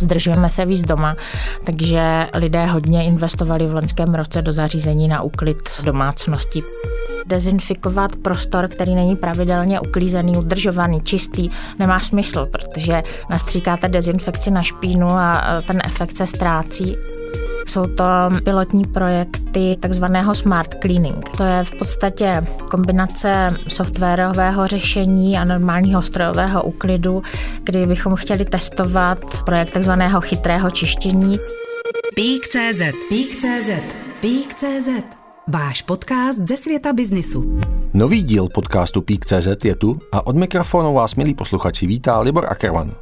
zdržujeme se víc doma, takže lidé hodně investovali v loňském roce do zařízení na úklid domácnosti dezinfikovat prostor, který není pravidelně uklízený, udržovaný, čistý, nemá smysl, protože nastříkáte dezinfekci na špínu a ten efekt se ztrácí. Jsou to pilotní projekty takzvaného smart cleaning. To je v podstatě kombinace softwarového řešení a normálního strojového úklidu, kdy bychom chtěli testovat projekt takzvaného chytrého čištění. Pík.cz Pík.cz Pík.cz Váš podcast ze světa biznisu. Nový díl podcastu Pík.cz je tu a od mikrofonu vás, milí posluchači, vítá Libor Ackerman.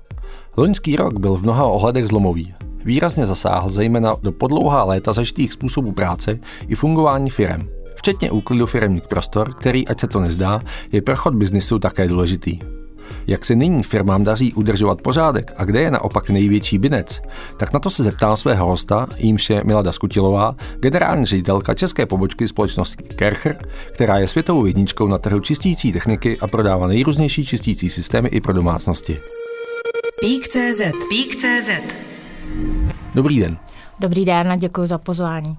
Loňský rok byl v mnoha ohledech zlomový. Výrazně zasáhl zejména do podlouhá léta zažitých způsobů práce i fungování firem, včetně úklidu firemních prostor, který, ať se to nezdá, je pro chod biznisu také důležitý. Jak se nyní firmám daří udržovat pořádek a kde je naopak největší binec, tak na to se zeptám svého hosta, jímž je Milada Skutilová, generální ředitelka české pobočky společnosti Kercher, která je světovou jedničkou na trhu čistící techniky a prodává nejrůznější čistící systémy i pro domácnosti. Pík.cz Pík.cz Dobrý den. Dobrý den a děkuji za pozvání.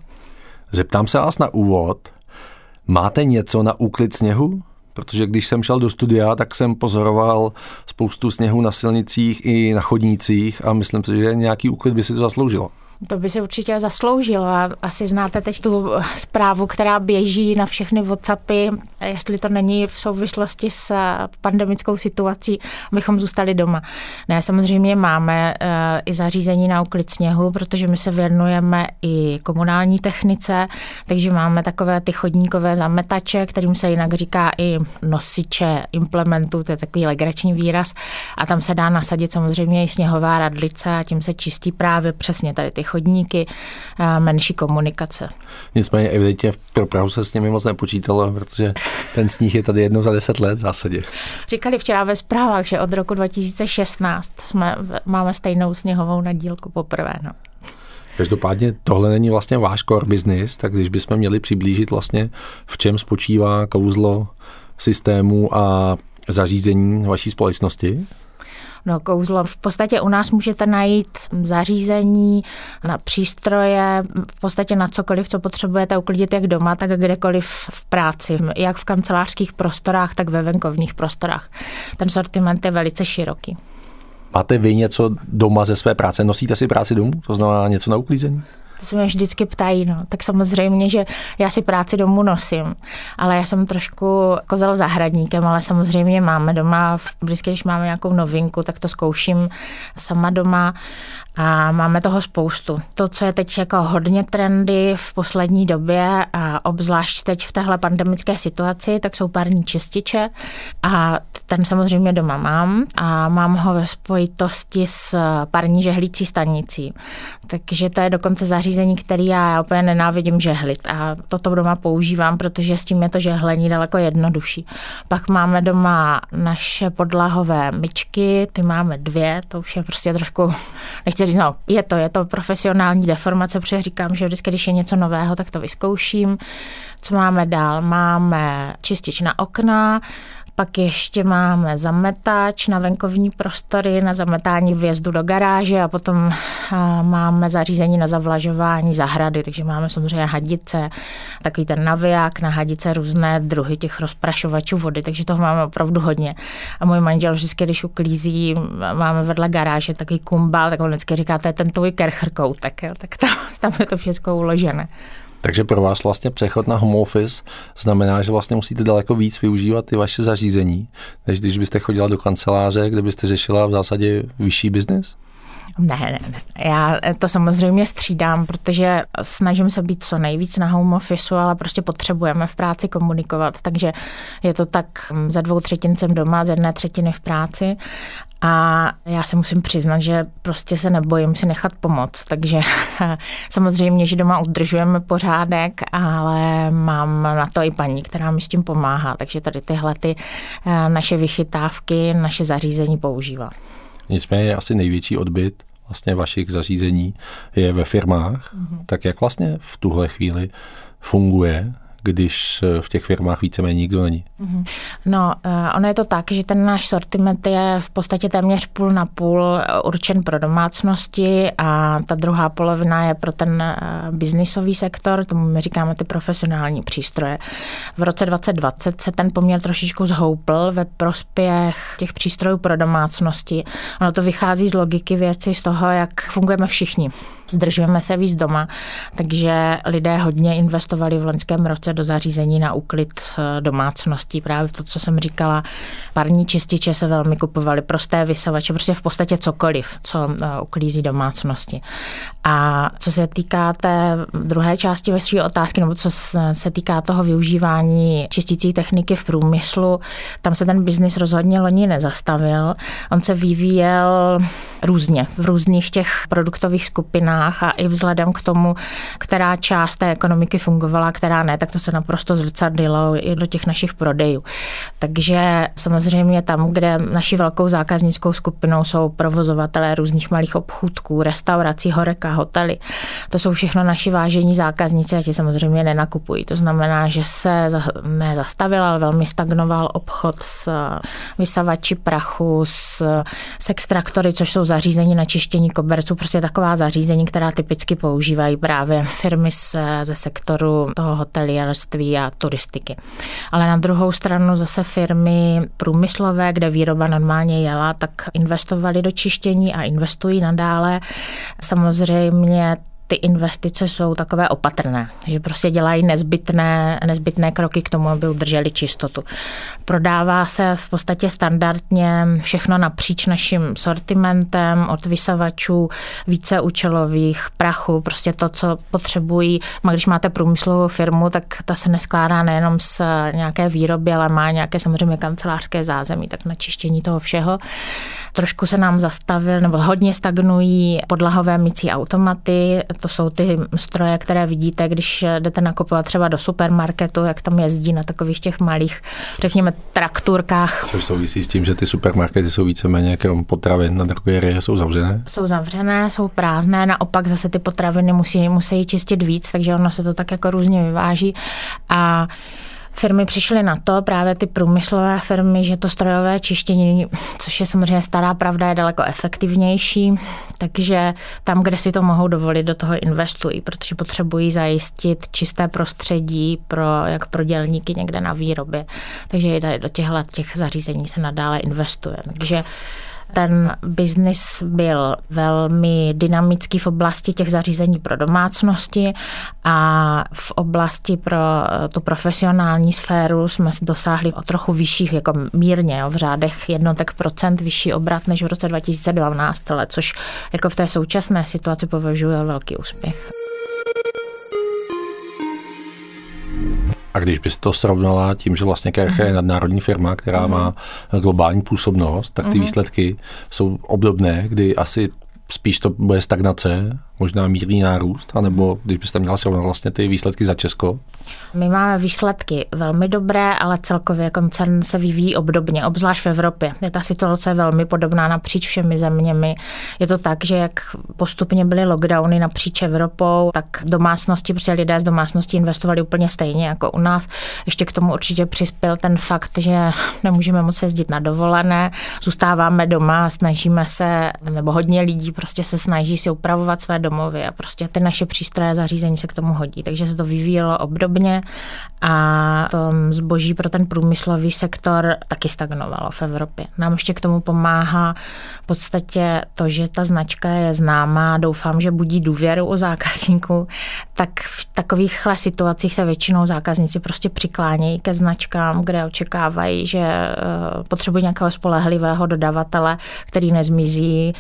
Zeptám se vás na úvod. Máte něco na úklid sněhu? Protože když jsem šel do studia, tak jsem pozoroval spoustu sněhu na silnicích i na chodnících a myslím si, že nějaký úklid by si to zasloužilo. To by se určitě zasloužilo a asi znáte teď tu zprávu, která běží na všechny Whatsappy, jestli to není v souvislosti s pandemickou situací, abychom zůstali doma. Ne, samozřejmě máme eh, i zařízení na úklid sněhu, protože my se věnujeme i komunální technice, takže máme takové ty chodníkové zametače, kterým se jinak říká i nosiče implementů, to je takový legrační výraz a tam se dá nasadit samozřejmě i sněhová radlice a tím se čistí právě přesně tady ty chodníky, menší komunikace. Nicméně evidentně pro Prahu se s nimi moc nepočítalo, protože ten sníh je tady jednou za deset let v zásadě. Říkali včera ve zprávách, že od roku 2016 jsme, máme stejnou sněhovou nadílku poprvé. No. Každopádně tohle není vlastně váš core business, tak když bychom měli přiblížit vlastně, v čem spočívá kouzlo systému a zařízení vaší společnosti? No kouzlo. V podstatě u nás můžete najít zařízení na přístroje, v podstatě na cokoliv, co potřebujete uklidit jak doma, tak kdekoliv v práci, jak v kancelářských prostorách, tak ve venkovních prostorách. Ten sortiment je velice široký. Máte vy něco doma ze své práce? Nosíte si práci domů? To znamená něco na uklízení? To se mě vždycky ptají, no. Tak samozřejmě, že já si práci domů nosím, ale já jsem trošku kozel zahradníkem, ale samozřejmě máme doma, vždycky, když máme nějakou novinku, tak to zkouším sama doma a máme toho spoustu. To, co je teď jako hodně trendy v poslední době a obzvlášť teď v téhle pandemické situaci, tak jsou pární čističe a ten samozřejmě doma mám a mám ho ve spojitosti s parní žehlící stanicí. Takže to je dokonce zařízení, který já úplně nenávidím žehlit a toto doma používám, protože s tím je to žehlení daleko jednodušší. Pak máme doma naše podlahové myčky, ty máme dvě, to už je prostě trošku, nechci no, je to, je to profesionální deformace, protože říkám, že vždycky, když je něco nového, tak to vyzkouším. Co máme dál? Máme čistič na okna, pak ještě máme zametač na venkovní prostory, na zametání vjezdu do garáže a potom máme zařízení na zavlažování zahrady, takže máme samozřejmě hadice, takový ten naviják na hadice, různé druhy těch rozprašovačů vody, takže toho máme opravdu hodně. A můj manžel vždycky, když uklízí, máme vedle garáže takový kumbal, tak on vždycky říká, to je ten tvůj kerchrkou, tak, tak tam, tam je to všechno uložené. Takže pro vás vlastně přechod na home office znamená, že vlastně musíte daleko víc využívat ty vaše zařízení, než když byste chodila do kanceláře, kde byste řešila v zásadě vyšší biznis? Ne, ne, ne. Já to samozřejmě střídám, protože snažím se být co nejvíc na home office, ale prostě potřebujeme v práci komunikovat, takže je to tak za dvou třetin jsem doma, z jedné třetiny v práci a já se musím přiznat, že prostě se nebojím si nechat pomoct. Takže samozřejmě, že doma udržujeme pořádek, ale mám na to i paní, která mi s tím pomáhá. Takže tady tyhle ty eh, naše vychytávky, naše zařízení používá. Nicméně asi největší odbyt vlastně vašich zařízení je ve firmách. Mm-hmm. Tak jak vlastně v tuhle chvíli funguje když v těch firmách víceméně nikdo není? Mhm. No, eh, ono je to tak, že ten náš sortiment je v podstatě téměř půl na půl určen pro domácnosti a ta druhá polovina je pro ten eh, biznisový sektor, tomu my říkáme ty profesionální přístroje. V roce 2020 se ten poměr trošičku zhoupl ve prospěch těch přístrojů pro domácnosti. Ono to vychází z logiky věci, z toho, jak fungujeme všichni. Zdržujeme se víc doma, takže lidé hodně investovali v loňském roce do zařízení na úklid eh, domácností. Právě to, co jsem říkala, parní čističe se velmi kupovaly, prosté vysavače, prostě v podstatě cokoliv, co eh, uklízí domácnosti. A co se týká té druhé části vaší otázky, nebo co se týká toho využívání čistící techniky v průmyslu, tam se ten biznis rozhodně loni nezastavil. On se vyvíjel různě v různých těch produktových skupinách a i vzhledem k tomu, která část té ekonomiky fungovala, která ne, tak to se naprosto zrcadlilo i do těch našich prodejů. Takže samozřejmě tam, kde naší velkou zákaznickou skupinou jsou provozovatelé různých malých obchůdků, restaurací, horeka, hotely. To jsou všechno naši vážení zákazníci a ti samozřejmě nenakupují. To znamená, že se nezastavil, ale velmi stagnoval obchod s vysavači prachu, s, s extraktory, což jsou zařízení na čištění koberců, prostě taková zařízení, která typicky používají právě firmy ze, ze sektoru toho hotelierství a turistiky. Ale na druhou stranu zase firmy průmyslové, kde výroba normálně jela, tak investovali do čištění a investují nadále. Samozřejmě ty investice jsou takové opatrné, že prostě dělají nezbytné, nezbytné kroky k tomu, aby udrželi čistotu. Prodává se v podstatě standardně všechno napříč naším sortimentem, od vysavačů, víceúčelových, prachu, prostě to, co potřebují. Když máte průmyslovou firmu, tak ta se neskládá nejenom z nějaké výroby, ale má nějaké samozřejmě kancelářské zázemí, tak na čištění toho všeho. Trošku se nám zastavil, nebo hodně stagnují podlahové mycí automaty, to jsou ty stroje, které vidíte, když jdete nakupovat třeba do supermarketu, jak tam jezdí na takových těch malých, řekněme, trakturkách. Což souvisí s tím, že ty supermarkety jsou víceméně krom potravin na takové reje jsou zavřené? Jsou zavřené, jsou prázdné, naopak zase ty potraviny musí, musí čistit víc, takže ono se to tak jako různě vyváží. A firmy přišly na to, právě ty průmyslové firmy, že to strojové čištění, což je samozřejmě stará pravda, je daleko efektivnější, takže tam, kde si to mohou dovolit, do toho investují, protože potřebují zajistit čisté prostředí pro, jak pro dělníky někde na výrobě. Takže do těchto těch zařízení se nadále investuje. Takže ten biznis byl velmi dynamický v oblasti těch zařízení pro domácnosti a v oblasti pro eh, tu profesionální sféru jsme dosáhli o trochu vyšších, jako mírně, v řádech jednotek procent vyšší obrat než v roce 2012, ale což jako v té současné situaci považuji za velký úspěch. A když bys to srovnala tím, že vlastně Kerche je nadnárodní firma, která má globální působnost, tak ty mm-hmm. výsledky jsou obdobné, kdy asi spíš to bude stagnace možná mírný nárůst, anebo když byste měla srovnat vlastně ty výsledky za Česko? My máme výsledky velmi dobré, ale celkově koncern se vyvíjí obdobně, obzvlášť v Evropě. Je ta situace velmi podobná napříč všemi zeměmi. Je to tak, že jak postupně byly lockdowny napříč Evropou, tak domácnosti, protože lidé z domácností investovali úplně stejně jako u nás. Ještě k tomu určitě přispěl ten fakt, že nemůžeme moc jezdit na dovolené, zůstáváme doma, snažíme se, nebo hodně lidí prostě se snaží si upravovat své domovy a prostě ty naše přístroje a zařízení se k tomu hodí. Takže se to vyvíjelo obdobně a to zboží pro ten průmyslový sektor taky stagnovalo v Evropě. Nám ještě k tomu pomáhá v podstatě to, že ta značka je známá, doufám, že budí důvěru u zákazníků, tak v takovýchhle situacích se většinou zákazníci prostě přiklánějí ke značkám, kde očekávají, že eh, potřebují nějakého spolehlivého dodavatele, který nezmizí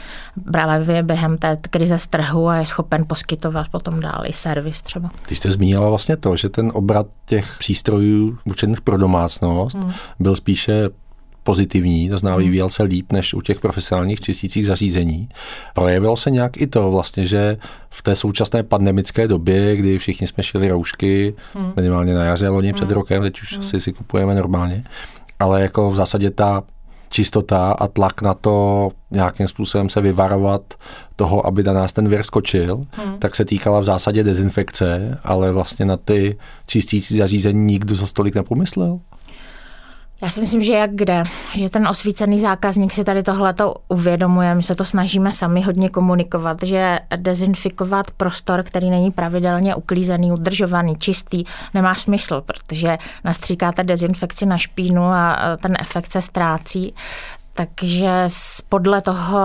právě během té krize z trhu a je schopen poskytovat potom dál i servis třeba. Když jste zmínila vlastně to, že ten obrat těch přístrojů určených pro domácnost hmm. byl spíše pozitivní, to znamená hmm. vyvíjel se líp než u těch profesionálních čistících zařízení. Projevilo se nějak i to vlastně, že v té současné pandemické době, kdy všichni jsme šili roušky, hmm. minimálně na jaře loni hmm. před rokem, teď už hmm. si si kupujeme normálně, ale jako v zásadě ta čistota a tlak na to nějakým způsobem se vyvarovat toho, aby na nás ten vir skočil, hmm. tak se týkala v zásadě dezinfekce, ale vlastně na ty čistící zařízení nikdo za stolik nepomyslel. Já si myslím, že jak kde, že ten osvícený zákazník si tady tohleto uvědomuje, my se to snažíme sami hodně komunikovat, že dezinfikovat prostor, který není pravidelně uklízený, udržovaný, čistý, nemá smysl, protože nastříkáte dezinfekci na špínu a ten efekt se ztrácí. Takže podle toho,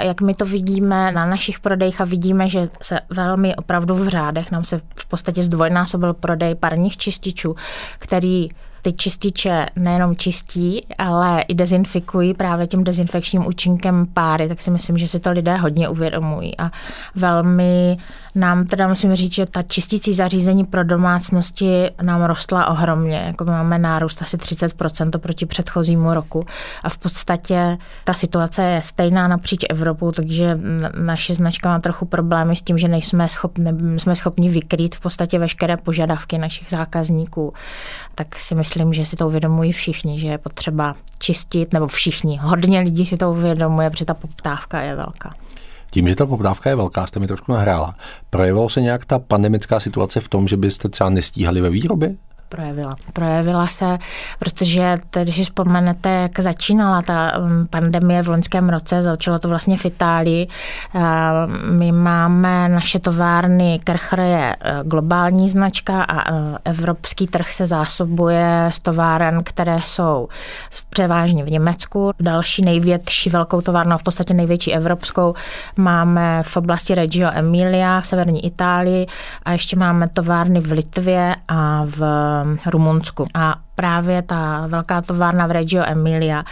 jak my to vidíme na našich prodejích a vidíme, že se velmi opravdu v řádech, nám se v podstatě zdvojnásobil prodej parních čističů, který ty čističe nejenom čistí, ale i dezinfikují právě tím dezinfekčním účinkem páry, tak si myslím, že si to lidé hodně uvědomují a velmi nám teda musím říct, že ta čistící zařízení pro domácnosti nám rostla ohromně. Jako máme nárůst asi 30% proti předchozímu roku a v podstatě ta situace je stejná napříč Evropou, takže naše značka má trochu problémy s tím, že nejsme schopni, jsme schopni vykrýt v podstatě veškeré požadavky našich zákazníků. Tak si myslím, že si to uvědomují všichni, že je potřeba čistit, nebo všichni. Hodně lidí si to uvědomuje, protože ta poptávka je velká. Tím, že ta poptávka je velká, jste mi trošku nahrála. Projevilo se nějak ta pandemická situace v tom, že byste třeba nestíhali ve výrobě? Projevila. Projevila se, protože když si vzpomenete, jak začínala ta um, pandemie v loňském roce, začalo to vlastně v Itálii. My máme naše továrny, Kercher je e, globální značka a e, evropský trh se zásobuje z továren, které jsou převážně v Německu. Další největší velkou továrnu, v podstatě největší evropskou, máme v oblasti Reggio Emilia v severní Itálii a ještě máme továrny v Litvě a v Rumunsku. A právě ta velká továrna v Reggio Emilia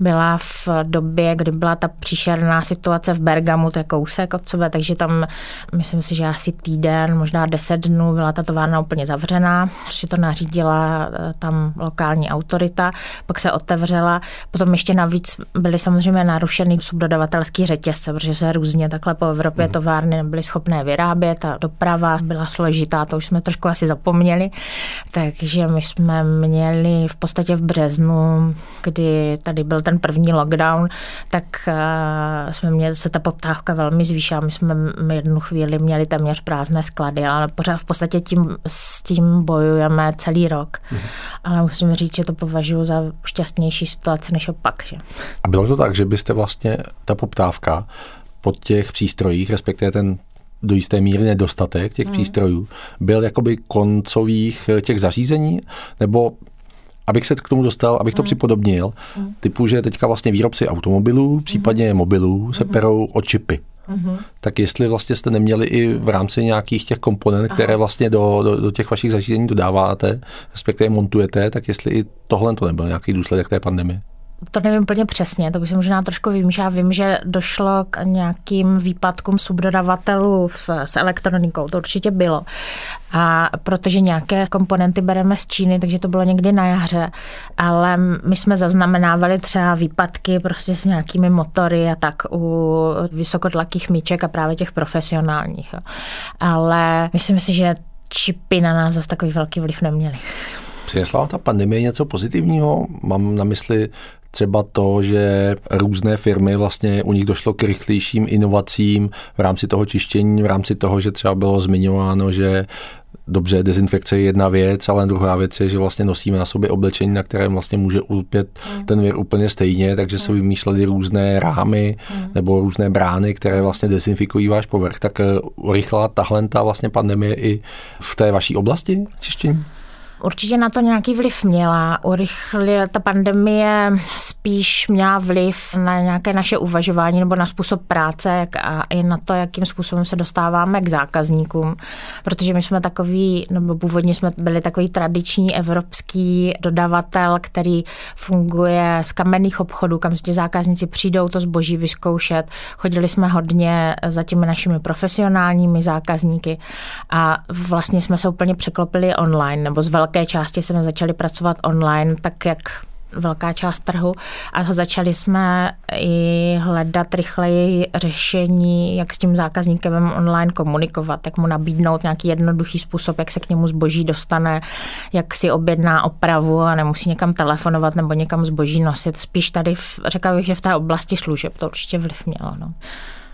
byla v době, kdy byla ta příšerná situace v Bergamu, to je kousek od sebe, takže tam myslím si, že asi týden, možná deset dnů byla ta továrna úplně zavřená, že to nařídila eh, tam lokální autorita, pak se otevřela, potom ještě navíc byly samozřejmě narušeny subdodavatelský řetězce, protože se různě takhle po Evropě mm. továrny nebyly schopné vyrábět a doprava byla složitá, to už jsme trošku asi zapomněli, takže my jsme měli měli v podstatě v březnu, kdy tady byl ten první lockdown, tak eh, jsme měli, se ta poptávka velmi zvýšila. My jsme jednu chvíli měli téměř prázdné sklady, ale pořád v podstatě tím, s tím bojujeme celý rok. Mhm. Ale musím říct, že to považuji za šťastnější situaci než opak. Že? A bylo to tak, že byste vlastně ta poptávka po těch přístrojích, respektive ten do jisté míry nedostatek těch hmm. přístrojů, byl jakoby koncových eh, těch zařízení, nebo abych se k tomu dostal, abych to hmm. připodobnil, hmm. typu, že teďka vlastně výrobci automobilů, hmm. případně mobilů se hmm. perou o čipy. Mm-hmm. Tak jestli vlastně jste neměli i v rámci nějakých těch komponent, které Aha. vlastně do, do, do těch vašich zařízení dodáváte, respektive montujete, tak jestli i tohle to nebyl nějaký důsledek té pandemie? To nevím úplně přesně, to by se možná trošku vím, že já vím, že došlo k nějakým výpadkům subdodavatelů v, s elektronikou, to určitě bylo. A protože nějaké komponenty bereme z Číny, takže to bylo někdy na jaře, ale my jsme zaznamenávali třeba výpadky prostě s nějakými motory a tak u vysokotlakých míček a právě těch profesionálních. Ale myslím si, že čipy na nás zase takový velký vliv neměly. Přinesla ta pandemie něco pozitivního? Mám na mysli třeba to, že různé firmy vlastně u nich došlo k rychlejším inovacím v rámci toho čištění, v rámci toho, že třeba bylo zmiňováno, že dobře, dezinfekce je jedna věc, ale druhá věc je, že vlastně nosíme na sobě oblečení, na kterém vlastně může ulpět hmm. ten vir úplně stejně, takže se hmm. vymýšlely různé rámy hmm. nebo různé brány, které vlastně dezinfikují váš povrch. Tak eh, urychlila tahle ta vlastně pandemie i v té vaší oblasti čištění? Určitě na to nějaký vliv měla. Urychlila ta pandemie spíš měla vliv na nějaké naše uvažování nebo na způsob práce a i na to, jakým způsobem se dostáváme k zákazníkům. Protože my jsme takový, nebo původně jsme byli takový tradiční evropský dodavatel, který funguje z kamenných obchodů, kam si zákazníci přijdou to zboží vyzkoušet. Chodili jsme hodně za těmi našimi profesionálními zákazníky a vlastně jsme se úplně překlopili online nebo z velké části jsme začali pracovat online, tak jak velká část trhu a začali jsme i hledat rychleji řešení, jak s tím zákazníkem online komunikovat, jak mu nabídnout nějaký jednoduchý způsob, jak se k němu zboží dostane, jak si objedná opravu a nemusí někam telefonovat nebo někam zboží nosit. Spíš tady, řekla bych, že v té oblasti služeb to určitě vliv mělo. No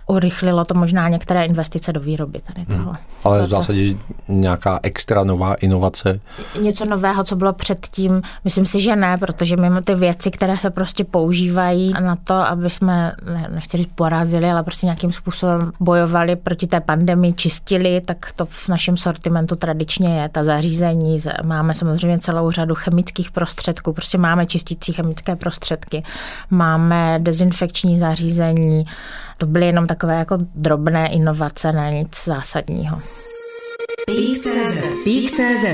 urychlilo to možná některé investice do výroby tady tohle. Hmm. Ale v zásadě nějaká extra nová inovace? Něco nového, co bylo předtím, myslím si, že ne, protože mimo ty věci, které se prostě používají na to, aby jsme, nechci říct porazili, ale prostě nějakým způsobem bojovali proti té pandemii, čistili, tak to v našem sortimentu tradičně je. Ta zařízení, máme samozřejmě celou řadu chemických prostředků, prostě máme čistící chemické prostředky, máme dezinfekční zařízení, to byly jenom takové jako drobné inovace, na nic zásadního. Pík.cz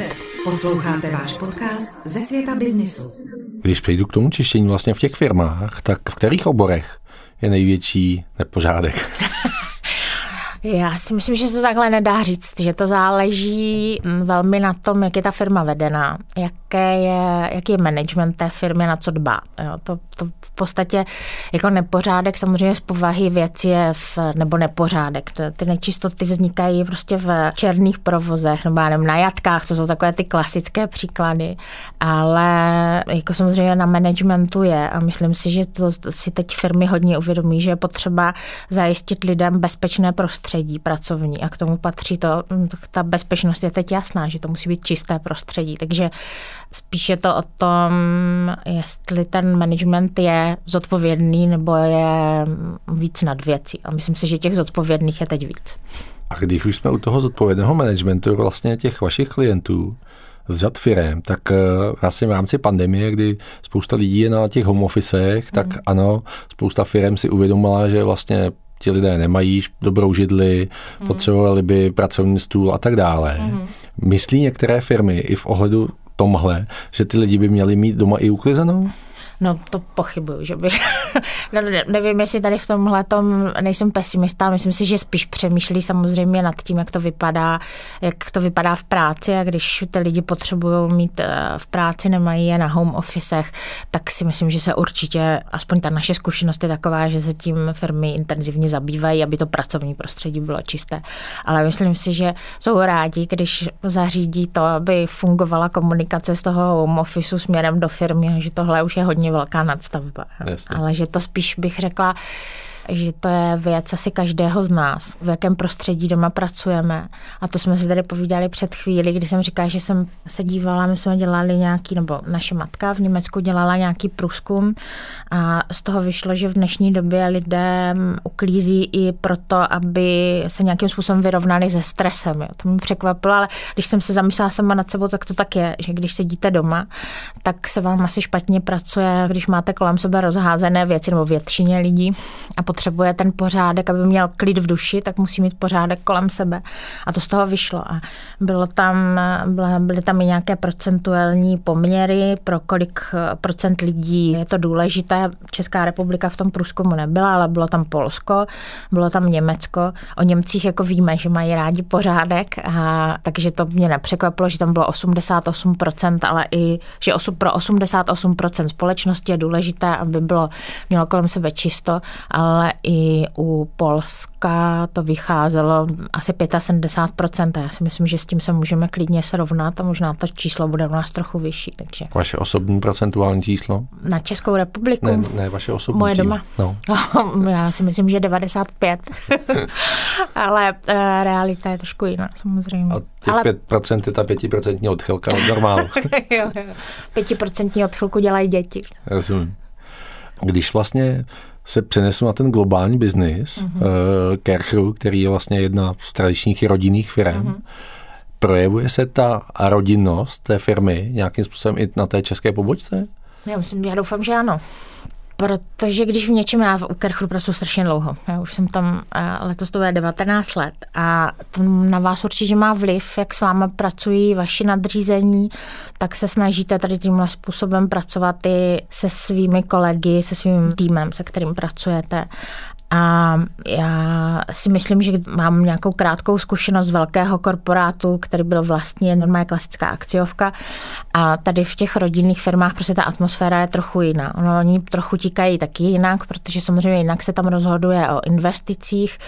Posloucháte váš podcast ze světa biznisu. Když přejdu k tomu čištění vlastně v těch firmách, tak v kterých oborech je největší nepořádek? Já si myslím, že se takhle nedá říct, že to záleží velmi na tom, jak je ta firma vedená, jaké je, jaký je management té firmy, na co dbá. Jo, to, to v podstatě jako nepořádek samozřejmě z povahy věci je v, nebo nepořádek. Ty nečistoty vznikají prostě v černých provozech nebo nevím, na jatkách, to jsou takové ty klasické příklady, ale jako samozřejmě na managementu je a myslím si, že to si teď firmy hodně uvědomí, že je potřeba zajistit lidem bezpečné prostředí pracovní a k tomu patří to, ta bezpečnost je teď jasná, že to musí být čisté prostředí, takže spíše to o tom, jestli ten management je zodpovědný nebo je víc nad věcí. A myslím si, že těch zodpovědných je teď víc. A když už jsme u toho zodpovědného managementu vlastně těch vašich klientů, z řad firem, tak eh, vlastně v rámci pandemie, kdy spousta lidí je na těch home officech, tak mm. ano, spousta firm si uvědomila, že vlastně ti lidé nemají dobrou židli, mm. potřebovali by pracovní stůl a tak dále. Mm. Myslí některé firmy i v ohledu tomhle, že ty lidi by měli mít doma i uklizenou? No to pochybuju, že by. no, nevím, jestli tady v tomhle tom nejsem pesimista, myslím si, že spíš přemýšlí samozřejmě nad tím, jak to vypadá, jak to vypadá v práci a když ty lidi potřebují mít eh, v práci, nemají je na home officech, tak si myslím, že se určitě, aspoň ta naše zkušenost je taková, že se tím firmy intenzivně zabývají, aby to pracovní prostředí bylo čisté. Ale myslím si, že jsou rádi, když zařídí to, aby fungovala komunikace z toho home officeu směrem do firmy, že tohle už je hodně velká nadstavba. Jasně. Ale že to spíš bych řekla, že to je věc asi každého z nás, v jakém prostředí doma pracujeme. A to jsme si tady povídali před chvíli, kdy jsem říkala, že jsem se dívala, my jsme dělali nějaký, nebo naše matka v Německu dělala nějaký průzkum a z toho vyšlo, že v dnešní době lidé uklízí i proto, aby se nějakým způsobem vyrovnali se stresem. Jo. To mě překvapilo, ale když jsem se zamyslela sama nad sebou, tak to tak je, že když sedíte doma, tak se vám asi špatně pracuje, když máte kolem sebe rozházené věci nebo většině lidí a potom potřebuje ten pořádek, aby měl klid v duši, tak musí mít pořádek kolem sebe. A to z toho vyšlo. A bylo tam, byly tam i nějaké procentuální poměry, pro kolik eh, procent lidí je to důležité. Česká republika v tom průzkumu nebyla, ale bylo tam Polsko, bylo tam Německo. O Němcích jako víme, že mají rádi pořádek, a, takže to mě nepřekvapilo, že tam bylo 88%, ale i, že pro 88% společnosti je důležité, aby bylo, mělo kolem sebe čisto, ale i u Polska to vycházelo asi 75%. Já si myslím, že s tím se můžeme klidně srovnat a možná to číslo bude u nás trochu vyšší. Takže. Vaše osobní procentuální číslo? Na Českou republiku? Ne, ne vaše osobní. Moje doma? No. Já si myslím, že 95. Ale uh, realita je trošku jiná, samozřejmě. A těch Ale... 5% je ta 5% odchylka od normálu. jo, jo. 5% odchylku dělají děti. Rozumím. Když vlastně se přenesu na ten globální biznis, mm-hmm. uh, Kerchru, který je vlastně jedna z tradičních rodinných firm, mm-hmm. projevuje se ta rodinnost té firmy nějakým způsobem i na té české pobočce? Já myslím, já doufám, že ano. Protože když v něčem, já v Kerchru pracuji strašně dlouho, já už jsem tam eh, letos to bude 19 let a to na vás určitě má vliv, jak s vámi pracují vaši nadřízení, tak se snažíte tady tímhle způsobem pracovat i se svými kolegy, se svým týmem, se kterým pracujete A já si myslím, že mám nějakou krátkou zkušenost z velkého korporátu, který byl vlastně normálně klasická akciovka. A tady v těch rodinných firmách prostě ta atmosféra je trochu jiná. Ono, oni trochu tíkají taky jinak, protože samozřejmě jinak se tam rozhoduje o investicích,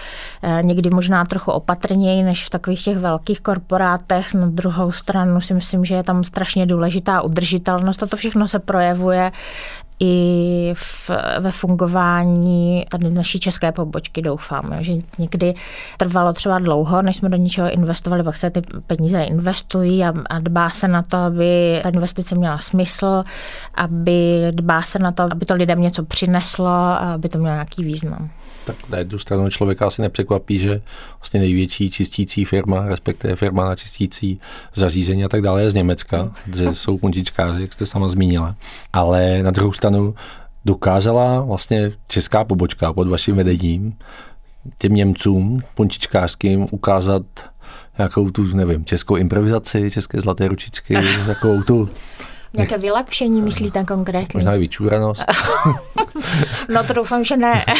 eh, někdy možná trochu opatrněji než v takových těch velkých korporátech. Na druhou stranu si myslím, že je tam strašně důležitá udržitelnost a to všechno se projevuje i v, ve fungování tady naší české pobočky, doufám. Že někdy trvalo třeba dlouho, než jsme do něčeho investovali, pak se ty peníze investují a, a dbá se na to, aby ta investice měla smysl, aby dbá se na to, aby to lidem něco přineslo a aby to mělo nějaký význam. Tak na jednu stranu člověka asi nepřekvapí, že vlastně největší čistící firma, respektive firma na čistící zařízení a tak dále je z Německa, že jsou puntičkáři, jak jste sama zmínila. Ale na druhou stranu dokázala vlastně česká pobočka pod vaším vedením těm Němcům puntičkářským ukázat nějakou tu, nevím, českou improvizaci, české zlaté ručičky, takovou tu Nějaké vylepšení myslíte konkrétně? Možná i vyčúranost. no to doufám, že ne.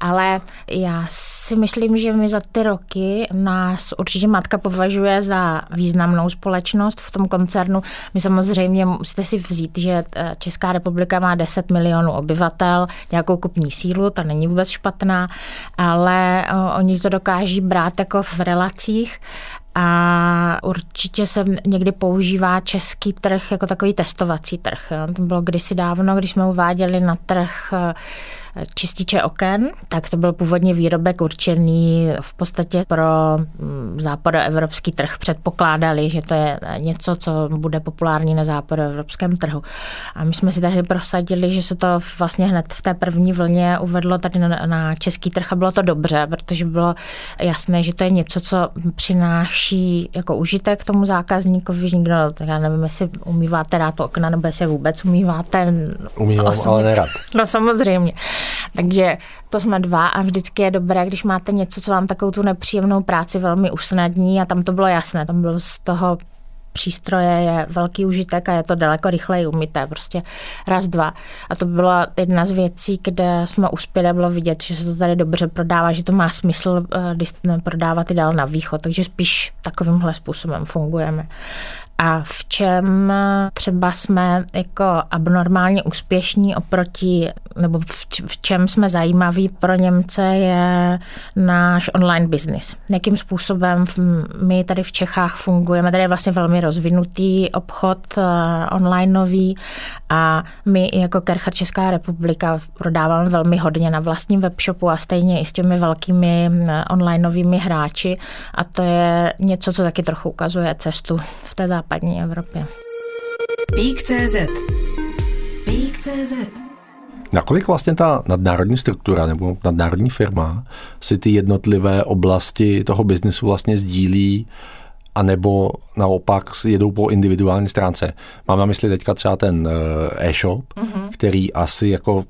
Ale já si myslím, že my za ty roky nás určitě matka považuje za významnou společnost v tom koncernu. My samozřejmě musíte si vzít, že eh, Česká republika má 10 milionů obyvatel, nějakou kupní sílu, ta není vůbec špatná, ale eh, oni to dokáží brát jako v relacích a určitě se někdy používá český trh jako takový testovací trh. To bylo kdysi dávno, když jsme uváděli na trh eh, čističe oken, tak to byl původně výrobek určený v podstatě pro mm, západoevropský trh. Předpokládali, že to je něco, co bude populární na západoevropském trhu. A my jsme si tady prosadili, že se to vlastně hned v té první vlně uvedlo tady na, na český trh a bylo to dobře, protože bylo jasné, že to je něco, co přináší jako užitek tomu zákazníkovi, že nikdo, tak já nevím, jestli umýváte rád to okna, nebo jestli vůbec umýváte. Umývám, osobně. ale nerad. No samozřejmě. Takže to jsme dva a vždycky je dobré, když máte něco, co vám takovou tu nepříjemnou práci velmi usnadní. A tam to bylo jasné, tam bylo z toho přístroje je velký užitek a je to daleko rychleji umyté, prostě raz, dva. A to byla jedna z věcí, kde jsme uspěli, bylo vidět, že se to tady dobře prodává, že to má smysl, eh, když prodávat i dál na východ, takže spíš takovýmhle způsobem fungujeme a v čem třeba jsme jako abnormálně úspěšní oproti, nebo v, čem jsme zajímaví pro Němce je náš online business. Jakým způsobem my tady v Čechách fungujeme, tady je vlastně velmi rozvinutý obchod uh, online nový a my jako Kercher Česká republika prodáváme velmi hodně na vlastním webshopu a stejně i s těmi velkými eh, online novými hráči a to je něco, co taky trochu ukazuje cestu v té západní Evropě. Pík.cz Pík.cz Nakolik vlastně ta nadnárodní struktura nebo nadnárodní firma si ty jednotlivé oblasti toho biznesu vlastně sdílí a nebo naopak jedou po individuální stránce. Mám na mysli teďka třeba ten eh, e-shop, mm-hmm. který asi jako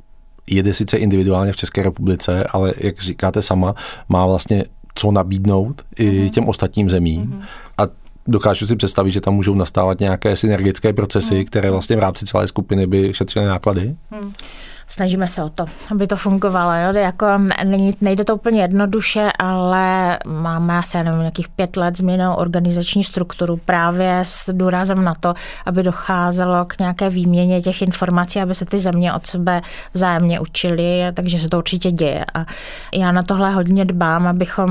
jede sice individuálně v České republice, ale jak říkáte sama, má vlastně co nabídnout mm-hmm. i mhm. těm ostatním zemím. Mm-hmm. A dokážu si představit, že tam můžou nastávat nějaké synergické procesy, mm. které vlastně v rámci celé skupiny by šetřily náklady? Mm snažíme se o to, aby to fungovalo. Jo? Jako není, nejde to úplně jednoduše, ale máme asi nevím, nějakých pět let změnou organizační strukturu právě s důrazem na to, aby docházelo k nějaké výměně těch informací, aby se ty země od sebe vzájemně učili, takže se to určitě děje. A já na tohle hodně dbám, abychom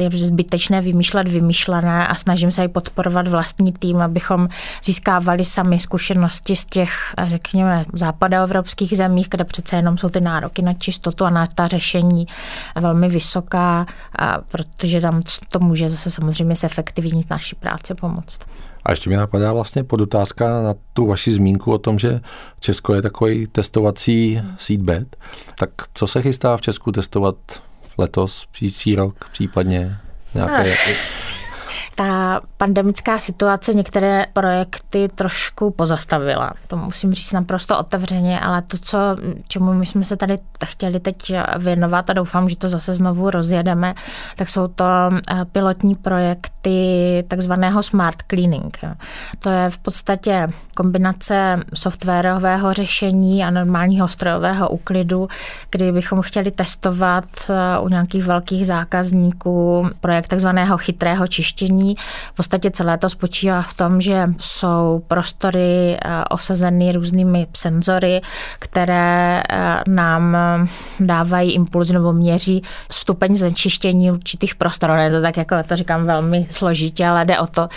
je zbytečné vymýšlet vymýšlené a snažím se i podporovat vlastní tým, abychom získávali sami zkušenosti z těch, řekněme, západoevropských zemích, kde přece jenom jsou ty nároky na čistotu a na ta řešení velmi vysoká, a protože tam to může zase samozřejmě zefektivnit naší práci pomoct. A ještě mi napadá vlastně podotázka na tu vaši zmínku o tom, že Česko je takový testovací seedbed. Tak co se chystá v Česku testovat letos, příští rok, případně nějaké... ta pandemická situace některé projekty trošku pozastavila. To musím říct naprosto otevřeně, ale to, co, čemu my jsme se tady chtěli teď věnovat a doufám, že to zase znovu rozjedeme, tak jsou to eh, pilotní projekty takzvaného smart cleaning. To je v podstatě kombinace softwarového řešení a normálního strojového úklidu, kdy bychom chtěli testovat eh, u nějakých velkých zákazníků projekt takzvaného chytrého čištění. V podstatě celé to spočívá v tom, že jsou prostory eh, osazeny různými senzory, které eh, nám dávají impuls nebo měří stupeň znečištění určitých prostor. Je to tak, jako to říkám velmi složitě, ale jde o to,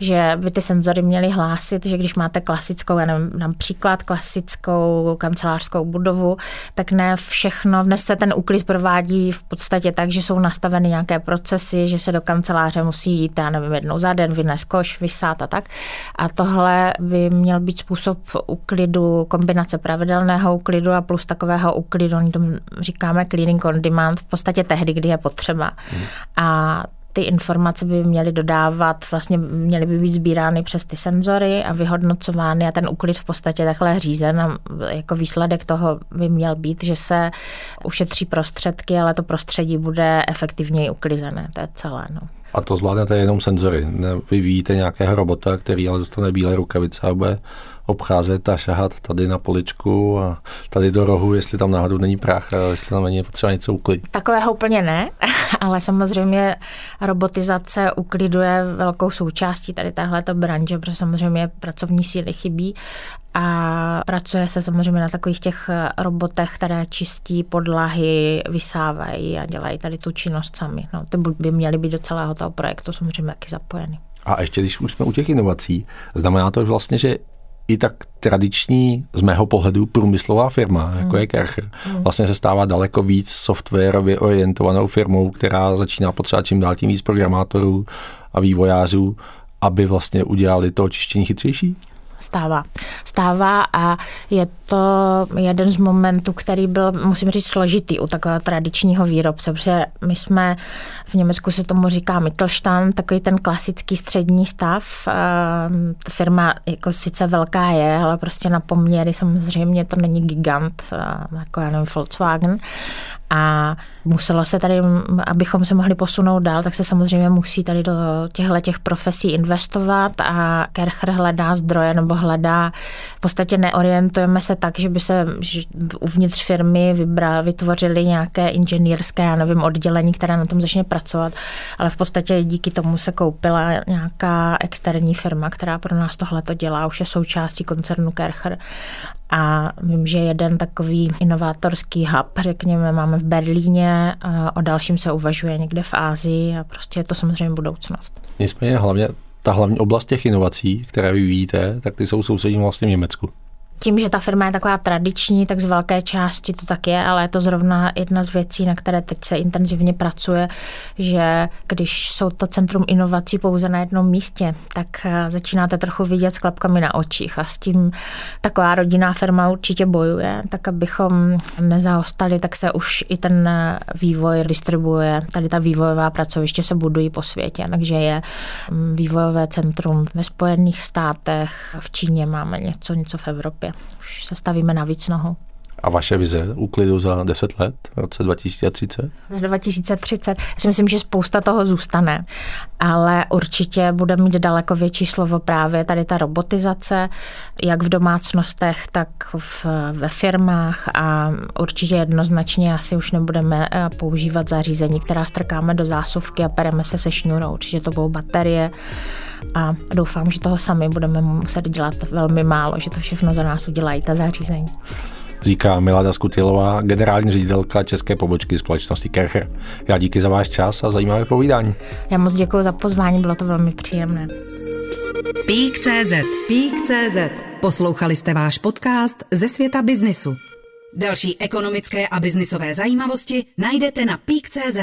že by ty senzory měly hlásit, že když máte klasickou, já nevím, například klasickou kancelářskou budovu, tak ne všechno, dnes se ten úklid provádí v podstatě tak, že jsou nastaveny nějaké procesy, že se do kanceláře musí jít, já nevím, jednou za den, vynést koš, vysát a tak. A tohle by měl být způsob úklidu, kombinace pravidelného úklidu a plus takového úklidu, oni tomu říkáme cleaning on demand, v podstatě tehdy, kdy je potřeba. Hmm. A ty informace by měly dodávat, vlastně měly by být sbírány přes ty senzory a vyhodnocovány a ten úklid v podstatě takhle řízen a jako výsledek toho by měl být, že se ušetří prostředky, ale to prostředí bude efektivněji uklizené, to je celé. No. A to zvládnete jenom senzory. Vyvíjíte nějakého robota, který ale dostane bílé rukavice a bude obcházet a šahat tady na poličku a tady do rohu, jestli tam náhodou není prach a jestli tam není potřeba něco uklidit. Takového úplně ne, ale samozřejmě robotizace ukliduje velkou součástí tady téhleto branže, protože samozřejmě pracovní síly chybí a pracuje se samozřejmě na takových těch robotech, které čistí podlahy, vysávají a dělají tady tu činnost sami. No, ty by měly být do celého toho projektu samozřejmě taky zapojeny. A ještě když už jsme u těch inovací, znamená to vlastně, že i tak tradiční, z mého pohledu, průmyslová firma, jako je Kercher, hmm. vlastně se stává daleko víc softwarově orientovanou firmou, která začíná potřebovat čím dál tím víc programátorů a vývojářů, aby vlastně udělali to očištění chytřejší? Stává. Stává a je to jeden z momentů, který byl, musím říct, složitý u takového tradičního výrobce, protože my jsme, v Německu se tomu říká Mittelstand, takový ten klasický střední stav. Ehm, firma jako sice velká je, ale prostě na poměry samozřejmě to není gigant, eh, jako já nevím, Volkswagen. A muselo se tady, abychom se mohli posunout dál, tak se samozřejmě musí tady do těchto těch profesí investovat a Kercher hledá zdroje nebo hledá, v podstatě neorientujeme se tak, že by se uvnitř firmy vybral, vytvořili nějaké inženýrské, já nevím, oddělení, které na tom začne pracovat, ale v podstatě díky tomu se koupila nějaká externí firma, která pro nás tohle to dělá, už je součástí koncernu Kercher. A vím, že jeden takový inovátorský hub, řekněme, máme v Berlíně, o dalším se uvažuje někde v Ázii a prostě je to samozřejmě budoucnost. Nicméně hlavně ta hlavní oblast těch inovací, které vyvíjíte, tak ty jsou sousední vlastně v Německu tím, že ta firma je taková tradiční, tak z velké části to tak je, ale je to zrovna jedna z věcí, na které teď se intenzivně pracuje, že když jsou to centrum inovací pouze na jednom místě, tak eh, začínáte trochu vidět s klapkami na očích a s tím taková rodinná firma určitě bojuje, tak abychom nezaostali, tak se už i ten eh, vývoj distribuje. Tady ta vývojová pracoviště se budují po světě, takže je mm, vývojové centrum ve Spojených státech, v Číně máme něco, něco v Evropě už se stavíme na víc nohou. A vaše vize úklidu za 10 let, v roce 2030? 2030. Já si myslím, že spousta toho zůstane, ale určitě bude mít daleko větší slovo právě tady ta robotizace, jak v domácnostech, tak v, ve firmách a určitě jednoznačně asi už nebudeme eh, používat zařízení, která strkáme do zásuvky a pereme se se šňůrou. Určitě to budou baterie, a doufám, že toho sami budeme muset dělat velmi málo, že to všechno za nás udělají ta zařízení. Říká Milada Skutilová, generální ředitelka české pobočky společnosti Kercher. Já díky za váš čas a zajímavé povídání. Já moc děkuji za pozvání, bylo to velmi příjemné. Pík.cz Pík.cz Poslouchali jste váš podcast ze světa biznisu. Další ekonomické a biznisové zajímavosti najdete na Pík.cz.